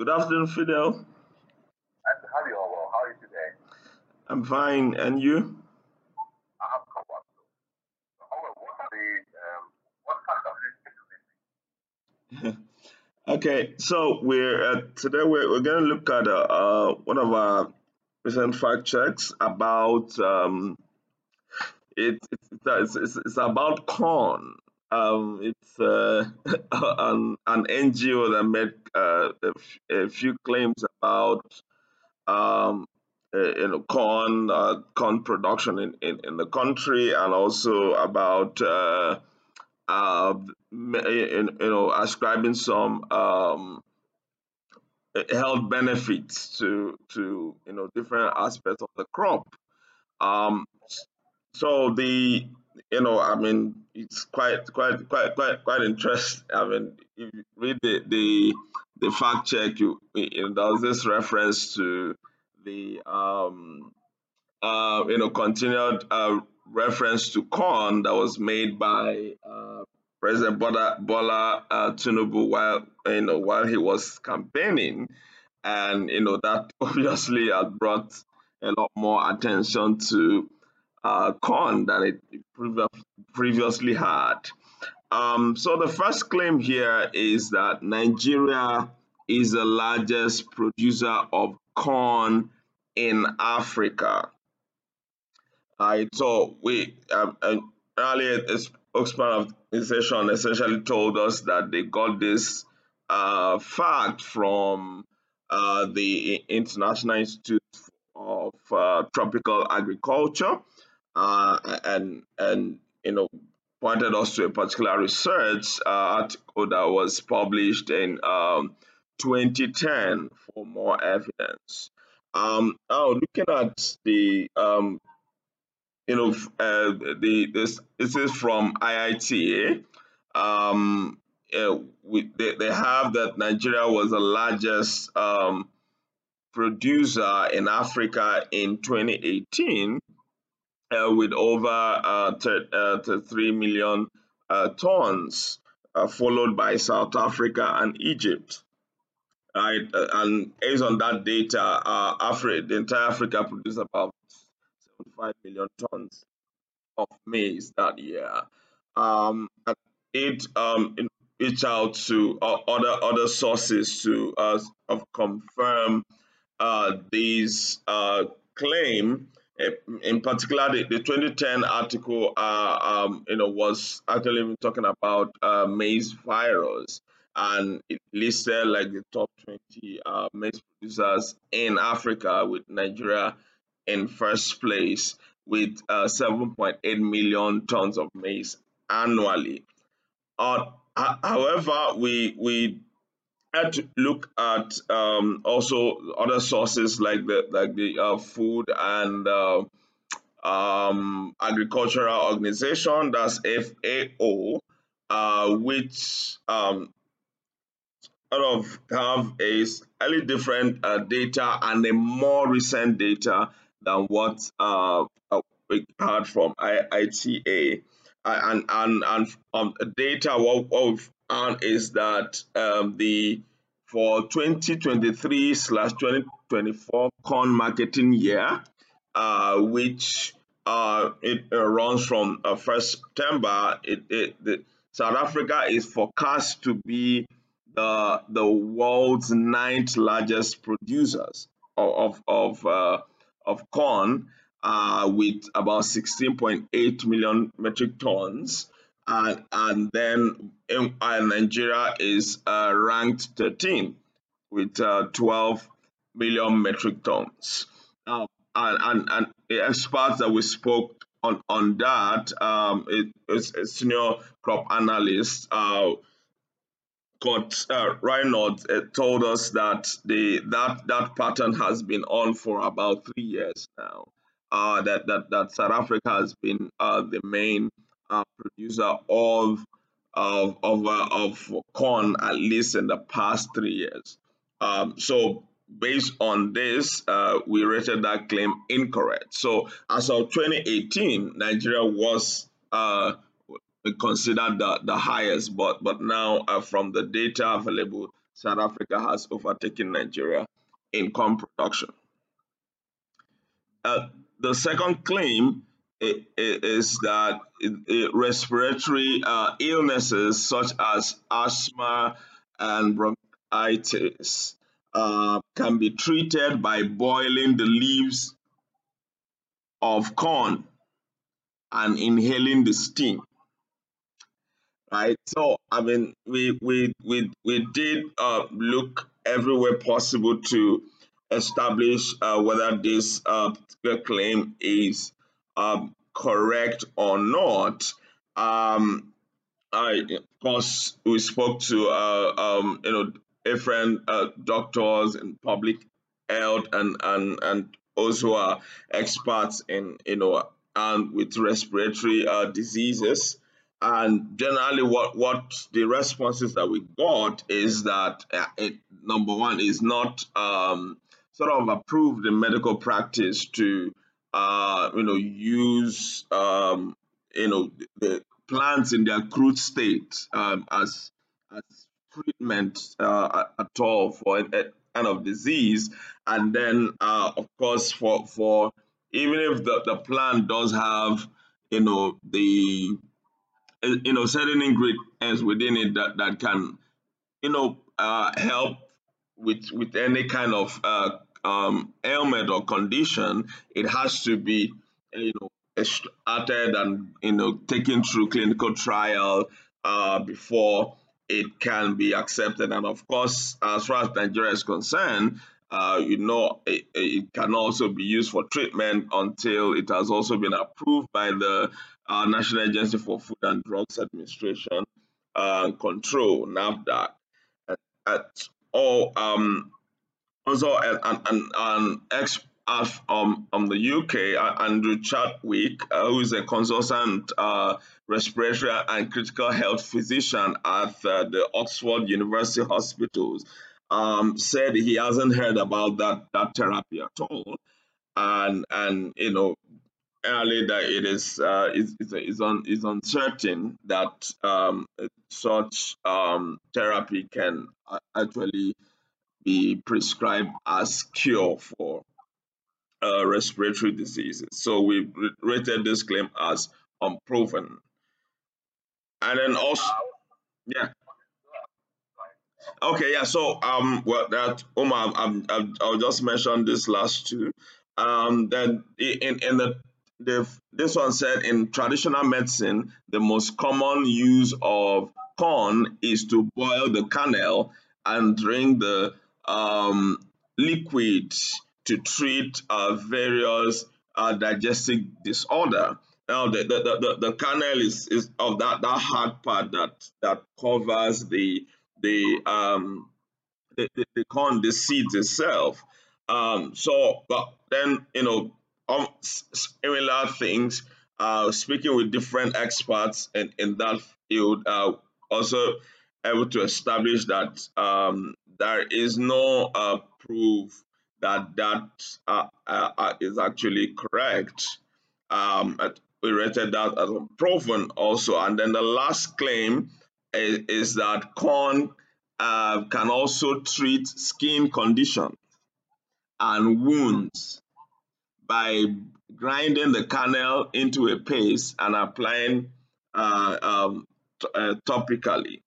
Good afternoon, Fidel. And how are you all? How are you today? I'm fine, and you? I'm covered. So, what are the um, what Okay, so we're uh, today we're, we're going to look at uh, uh, one of our recent fact checks about um, it, it's, it's, it's, it's about corn. Um, it's uh, an, an NGO that made uh, a, f- a few claims about um, uh, you know corn uh, corn production in, in, in the country and also about uh, uh, you know ascribing some um, health benefits to to you know different aspects of the crop. Um, so the you know I mean it's quite quite quite quite quite interesting. I mean if you read the the, the fact check, you, you there this reference to the um uh you know continued uh reference to corn that was made by uh President Bola Bola uh, Tinubu while you know while he was campaigning and you know that obviously had brought a lot more attention to uh, corn than it previ- previously had. Um, so the first claim here is that Nigeria is the largest producer of corn in Africa. I so we um, um, earlier of the session essentially told us that they got this uh, fact from uh, the International Institute of uh, Tropical Agriculture, uh, and and you know pointed us to a particular research uh, article that was published in um, 2010 for more evidence. Um, now, looking at the um, you know, uh, the this this is from IITA. Um, uh, we, they, they have that Nigeria was the largest um, producer in Africa in 2018 uh, with over uh, uh, 3 million uh, tons, uh, followed by South Africa and Egypt. Right, and based on that data, Africa, the entire Africa produced about 75 million tons of maize that year. Um, it um, in- out to uh, other other sources to uh, confirm uh, these uh, claim. Eh, In particular, the, the 2010 article, uh, um, you know, was actually talking about uh, maize virus, and it listed like the top 20 uh, maize producers in Africa, with Nigeria in first place with uh, 7.8 million tons of maize annually. Uh, however, we we had to look at um, also other sources like the like the uh, food and uh, um, agricultural organization that's FAO, uh, which um, sort of have a slightly different uh, data and a more recent data than what uh, we had from IITA. And and and um, data what, what we've found is that um, the for 2023 slash 2024 corn marketing year, uh, which uh, it uh, runs from uh, 1st September, it, it, the, South Africa is forecast to be the the world's ninth largest producers of of of, uh, of corn, uh, with about 16.8 million metric tons, and and then uh, Nigeria is uh, ranked 13 with uh, 12 million metric tons. And, and and experts that we spoke on on that um, it is a senior crop analyst. Uh, Scott uh, Reynolds uh, told us that the that that pattern has been on for about three years now. Uh, that that that South Africa has been uh, the main uh, producer of of of uh, of corn at least in the past three years. Um, so based on this, uh, we rated that claim incorrect. So as of 2018, Nigeria was uh, considered the, the highest, but but now uh, from the data available, South Africa has overtaken Nigeria in corn production. Uh, the second claim is that respiratory uh, illnesses such as asthma and bronchitis uh, can be treated by boiling the leaves of corn and inhaling the steam right? So i mean we we we, we did uh, look everywhere possible to establish uh, whether this uh, claim is um, correct or not. Um, I, of course, we spoke to uh, um, you know different uh, doctors in public health and and and also are experts in you know and with respiratory uh, diseases. And generally, what what the responses that we got is that uh, it, number one is not um, sort of approved in medical practice to uh, you know use um, you know the plants in their crude state um, as as treatment uh, at all for a kind of disease, and then uh, of course for for even if the, the plant does have you know the you know certain ingredients within it that, that can you know uh, help with with any kind of uh, um, ailment or condition, it has to be, you know, started and you know taken through clinical trial uh, before it can be accepted. And of course, as far as Nigeria is concerned, uh, you know, it, it, can also be used for treatment until it has also been approved by the uh, National Agency for Food and Drugs Administration uh, Control (NAFDAC). At, all, um, also an, an, an ex of um, the UK, uh, Andrew Chadwick, uh, who is a consultant uh, respiratory and critical health physician at uh, the Oxford University Hospitals, um, said he hasn't heard about that that therapy at all, and and you know early that it is uh, is is, is, un, is uncertain that um, such um, therapy can actually be prescribed as cure for uh, respiratory diseases. So we rated this claim as unproven. And then also, yeah. Okay, yeah. So um, well, that Omar, um, I'll just mention this last two. Um, then in in the the this one said in traditional medicine, the most common use of corn is to boil the kernel and drink the um, liquid to treat uh, various uh, digestive disorder. Now, the, the, the, the kernel is, is of that, that hard part that, that covers the, the, um, the, the, the corn, the seeds itself. Um, so, but then, you know, um, similar things, uh, speaking with different experts in, in that field, uh, also able to establish that um, there is no uh, proof that that uh, uh, uh is actually correct. Um, we rated that as unproven also. And then the last claim is, is that corn uh, can also treat skin conditions and wounds by grinding the kernel into a paste and applying uh, um, topically.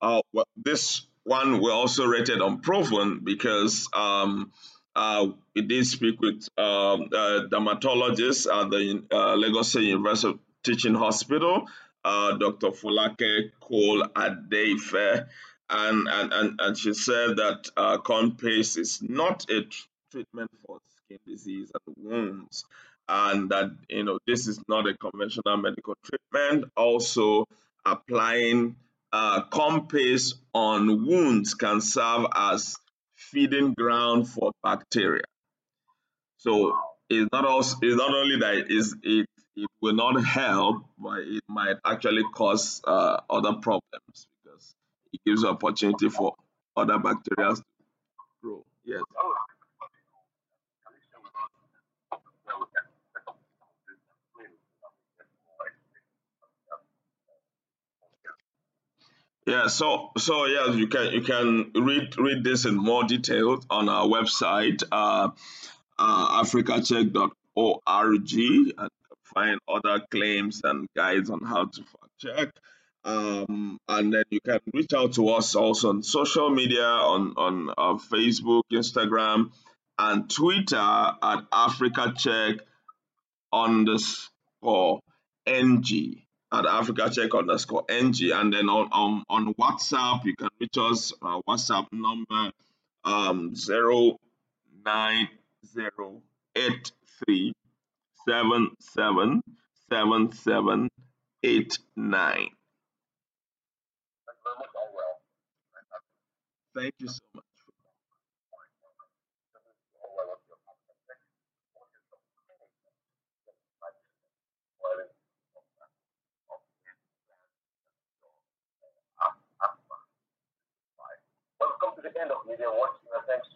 Uh, well, this one we also rated unproven because um, uh, we did speak with um, uh, dermatologists at the uh, Lagos University Teaching Hospital, uh, Dr. Folake Cole Adeife, and, and, and, and she said that uh, corn paste is not a treatment for skin disease and wounds, and that you know this is not a conventional medical treatment. Also, applying uh, corn paste on wounds can serve as feeding ground for bacteria. So it's not also it's not only that it it will not help, but it might actually cause uh, other problems because it gives opportunity for other bacteria to grow. Yes. Yeah, so so yes, you can you can read read this in more detail on our website, uh, uh, africacheck.org, and find other claims and guides on how to fact check. Um, and then you can reach out to us also on social media on on uh, Facebook, Instagram, and Twitter at Africa Check underscore ng at Africa Check underscore ng. And then on, on, on WhatsApp, you can reach us, our WhatsApp number um, 09083 Thank you so much. The of media watching. Thanks to